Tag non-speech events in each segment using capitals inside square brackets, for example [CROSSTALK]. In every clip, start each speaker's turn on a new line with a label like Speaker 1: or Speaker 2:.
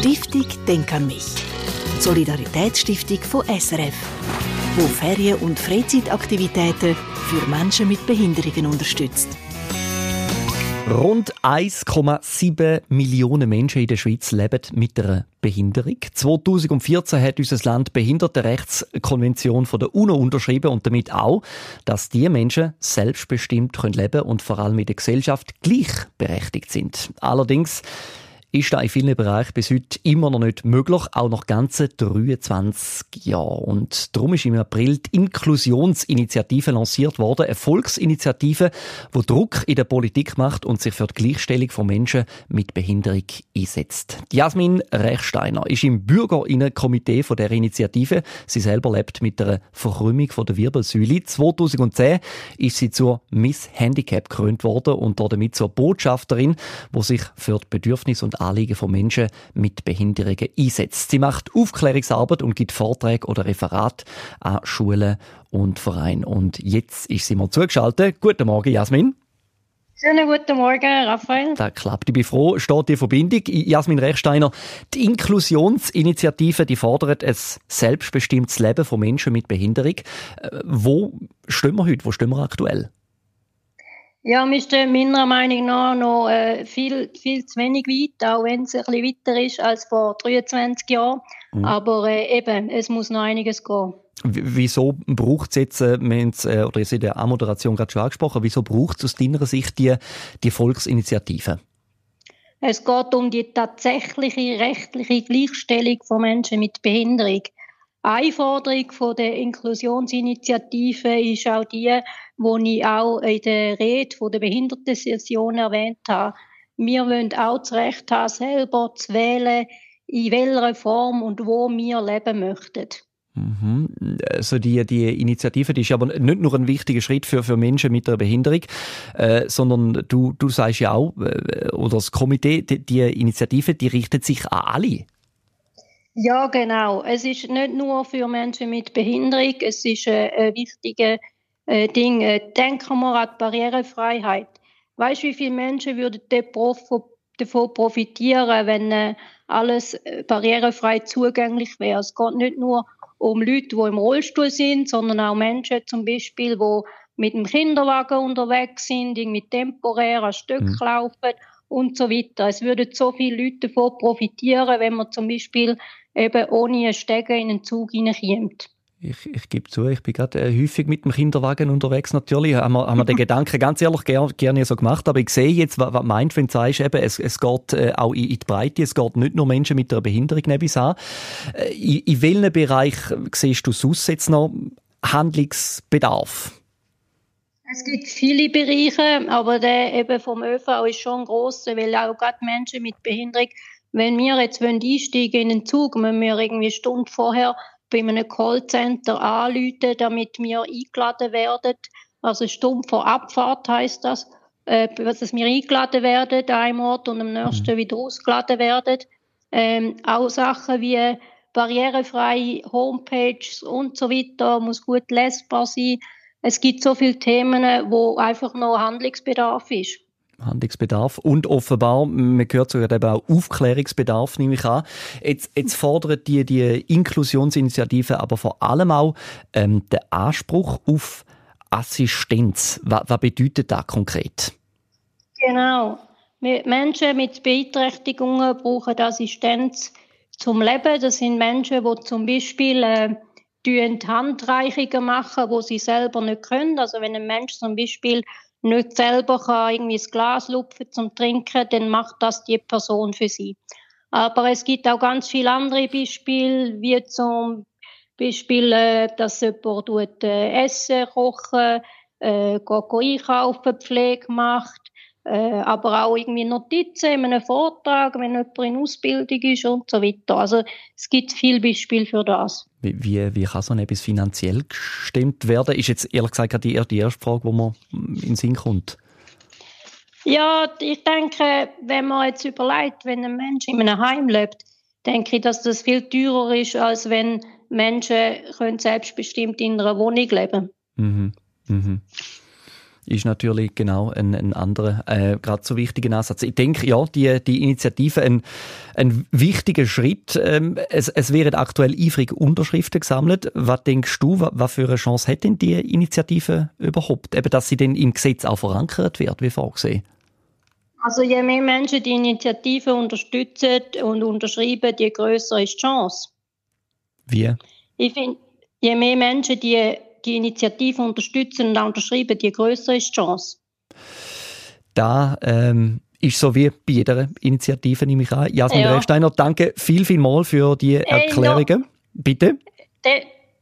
Speaker 1: Stiftung Denk an mich. Solidaritätsstiftung von SRF, wo Ferien- und Freizeitaktivitäten für Menschen mit Behinderungen unterstützt.
Speaker 2: Rund 1,7 Millionen Menschen in der Schweiz leben mit einer Behinderung. 2014 hat unser Land Behindertenrechtskonvention von der UNO unterschrieben und damit auch, dass die Menschen selbstbestimmt leben können und vor allem in der Gesellschaft gleichberechtigt sind. Allerdings ist da in vielen Bereichen bis heute immer noch nicht möglich, auch nach ganzen 23 Jahren. Und darum ist im April die Inklusionsinitiative lanciert worden, eine Volksinitiative, die Druck in der Politik macht und sich für die Gleichstellung von Menschen mit Behinderung einsetzt. Jasmin Rechsteiner ist im Bürgerinnenkomitee von der Initiative. Sie selber lebt mit der Verkrümmung von der Wirbelsäule. 2010 ist sie zur Miss Handicap gekrönt worden und damit zur Botschafterin, wo sich für die Bedürfnisse und Anliegen von Menschen mit Behinderungen einsetzt. Sie macht Aufklärungsarbeit und gibt Vorträge oder Referate an Schulen und Vereinen. Und jetzt ist sie mal zugeschaltet. Guten Morgen, Jasmin.
Speaker 3: Schönen guten Morgen, Raphael.
Speaker 2: Da klappt. Ich bin froh, steht die Verbindung. Jasmin Rechsteiner, die Inklusionsinitiative, die fordert ein selbstbestimmtes Leben von Menschen mit Behinderung. Äh, wo stehen wir heute? Wo stehen wir aktuell?
Speaker 3: Ja, wir stehen meiner Meinung nach noch äh, viel, viel zu wenig weit, auch wenn es ein bisschen weiter ist als vor 23 Jahren. Mhm. Aber äh, eben, es muss noch einiges gehen.
Speaker 2: wieso braucht es jetzt, äh, äh, oder ihr seht der A-Moderation gerade schon angesprochen, wieso braucht es aus deiner Sicht die, die Volksinitiative?
Speaker 3: Es geht um die tatsächliche rechtliche Gleichstellung von Menschen mit Behinderung. Eine Forderung von der Inklusionsinitiative ist auch die, die ich auch in der Rede von der Behindertensession erwähnt habe. Wir wollen auch das Recht haben, selber zu wählen, in welcher Form und wo wir leben möchten.
Speaker 2: Mhm. Also die, die Initiative die ist aber nicht nur ein wichtiger Schritt für, für Menschen mit einer Behinderung, äh, sondern du, du sagst ja auch, äh, oder das Komitee, die, die Initiative, die richtet sich an alle.
Speaker 3: Ja, genau. Es ist nicht nur für Menschen mit Behinderung, es ist ein, ein wichtiges äh, Ding. Äh, denken wir an die Barrierefreiheit. Weißt du, wie viele Menschen würden davon profitieren, wenn äh, alles barrierefrei zugänglich wäre? Es geht nicht nur um Leute, die im Rollstuhl sind, sondern auch Menschen zum Beispiel, die mit dem Kinderwagen unterwegs sind, irgendwie temporär ein Stück mhm. laufen und so weiter. Es würden so viele Leute davon profitieren, wenn man zum Beispiel eben ohne einen Stege in einen Zug hineinkommt.
Speaker 2: Ich, ich gebe zu, ich bin gerade äh, häufig mit dem Kinderwagen unterwegs. Natürlich haben wir, haben wir den [LAUGHS] Gedanken ganz ehrlich gerne, gerne so gemacht. Aber ich sehe jetzt, was, was meint, wenn du sagst, eben, es, es geht äh, auch in, in, die Breite. Es geht nicht nur Menschen mit einer Behinderung nebis an. Äh, in, in welchem Bereich siehst du sonst jetzt noch Handlungsbedarf?
Speaker 3: Es gibt viele Bereiche, aber der eben vom ÖV ist schon groß, weil auch gerade Menschen mit Behinderung wenn wir jetzt einsteigen in den Zug, müssen wir irgendwie eine Stunde vorher bei einem Callcenter anrufen, damit wir eingeladen werden. Also eine Stunde vor Abfahrt heißt das, äh, dass wir eingeladen werden an einem Ort und am nächsten mhm. wieder ausgeladen werden. Ähm, auch Sachen wie barrierefreie Homepages und so weiter muss gut lesbar sein. Es gibt so viele Themen, wo einfach noch Handlungsbedarf ist.
Speaker 2: Handlungsbedarf und offenbar, man gehört sogar eben auch Aufklärungsbedarf, nehme ich an. Jetzt, jetzt fordert die, die Inklusionsinitiative aber vor allem auch ähm, den Anspruch auf Assistenz. Was, was bedeutet das konkret?
Speaker 3: Genau. Menschen mit Beeinträchtigungen brauchen Assistenz zum Leben. Das sind Menschen, die zum Beispiel äh, Handreichungen machen, wo sie selber nicht können. Also wenn ein Mensch zum Beispiel nicht selber kann irgendwie das Glas lupfen zum Trinken, dann macht das die Person für sie. Aber es gibt auch ganz viele andere Beispiele, wie zum Beispiel, äh, dass jemand äh, Essen kochen, äh, einkaufen, Pflege macht, äh, aber auch irgendwie Notizen in einem Vortrag, wenn jemand in Ausbildung ist und so weiter. Also es gibt viele Beispiele für das.
Speaker 2: Wie, wie, wie kann so etwas finanziell gestimmt werden? Ist jetzt ehrlich gesagt die, die erste Frage, die mir in den Sinn kommt.
Speaker 3: Ja, ich denke, wenn man jetzt überlegt, wenn ein Mensch in einem Heim lebt, denke ich, dass das viel teurer ist, als wenn Menschen können selbstbestimmt in einer Wohnung leben
Speaker 2: mhm. Mhm. Ist natürlich genau ein, ein anderer, äh, gerade so wichtiger Ansatz. Ich denke, ja, die, die Initiative ein, ein wichtiger Schritt. Ähm, es, es werden aktuell eifrig Unterschriften gesammelt. Was denkst du, was, für eine Chance hat denn die Initiative überhaupt? Eben, dass sie denn im Gesetz auch verankert wird, wie vorgesehen?
Speaker 3: Also je mehr Menschen die Initiative unterstützen und unterschreiben, je größer ist die Chance.
Speaker 2: Wie?
Speaker 3: Ich finde, je mehr Menschen die die Initiative unterstützen und unterschreiben, je größer ist die Chance.
Speaker 2: Da ähm, ist so wie bei jeder Initiative, nehme ich an. Jasmin ja. Rechsteiner, danke viel, viel mal für die Erklärungen. Hey, no. Bitte.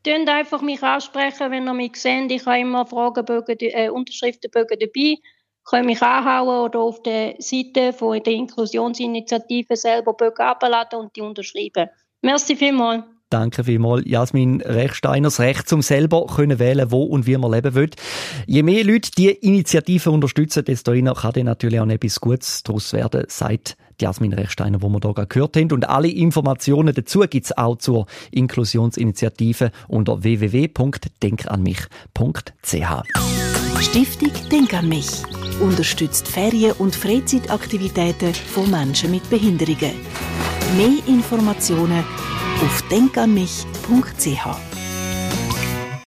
Speaker 3: Tönt einfach mich ansprechen, wenn ihr mich seht. Ich habe immer Fragenbögen, äh, Unterschriftenbögen dabei. Könnt mich anhauen oder auf der Seite von der Inklusionsinitiative selber Bögen abladen und die unterschreiben. Merci vielmals.
Speaker 2: Danke vielmals, Jasmin Rechsteiners. Recht zum selber können wählen, wo und wie man leben will. Je mehr Leute die Initiative unterstützen, desto eher kann dann natürlich auch etwas Gutes daraus werden, sagt Jasmin Rechsteiner, wo wir hier gehört haben. Und alle Informationen dazu gibt's auch zur Inklusionsinitiative unter www.denkanmich.ch.
Speaker 1: Stiftung Denk an mich unterstützt Ferien- und Freizeitaktivitäten von Menschen mit Behinderungen. Mehr Informationen auf denkanmich.ch